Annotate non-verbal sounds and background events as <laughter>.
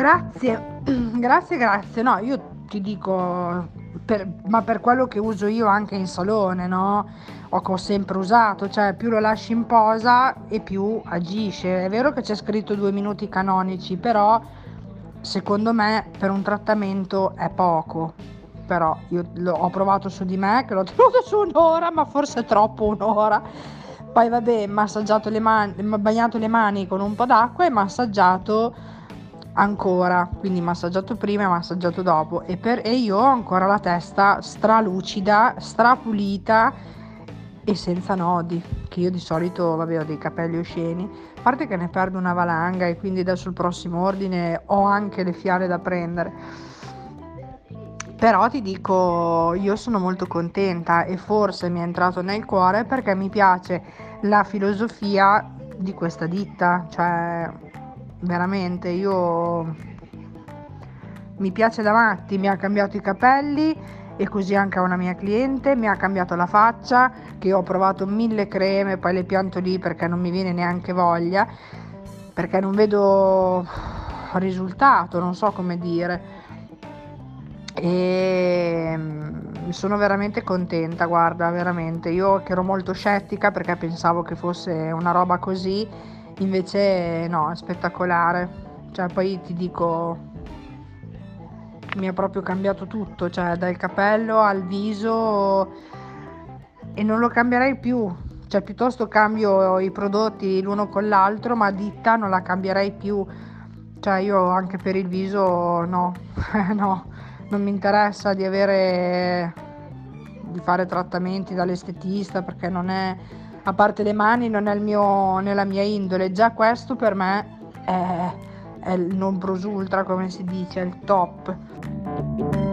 Grazie, <clears throat> grazie, grazie. No, io ti dico, per, ma per quello che uso io anche in salone, no? O che ho sempre usato, cioè più lo lasci in posa e più agisce. È vero che c'è scritto due minuti canonici, però secondo me per un trattamento è poco. Però io ho provato su di me, che l'ho <laughs> tenuto su un'ora, ma forse troppo un'ora. Poi vabbè, massaggiato le mani, bagnato le mani con un po' d'acqua e massaggiato ancora, quindi massaggiato prima e massaggiato dopo e, per, e io ho ancora la testa stralucida, strapulita e senza nodi, che io di solito vabbè ho dei capelli osceni, a parte che ne perdo una valanga e quindi adesso il prossimo ordine ho anche le fiale da prendere. Però ti dico, io sono molto contenta e forse mi è entrato nel cuore perché mi piace la filosofia di questa ditta, cioè veramente io mi piace da matti, mi ha cambiato i capelli e così anche a una mia cliente, mi ha cambiato la faccia, che ho provato mille creme, poi le pianto lì perché non mi viene neanche voglia, perché non vedo risultato, non so come dire. E mm, sono veramente contenta, guarda, veramente. Io che ero molto scettica perché pensavo che fosse una roba così Invece no, è spettacolare. Cioè, poi ti dico, mi ha proprio cambiato tutto, cioè dal capello al viso e non lo cambierei più. Cioè, piuttosto cambio i prodotti l'uno con l'altro, ma ditta non la cambierei più. Cioè, io anche per il viso no, <laughs> no, non mi interessa di avere di fare trattamenti dall'estetista perché non è a parte le mani non è mio, nella mia indole, già questo per me è, è il non plus ultra come si dice, è il top.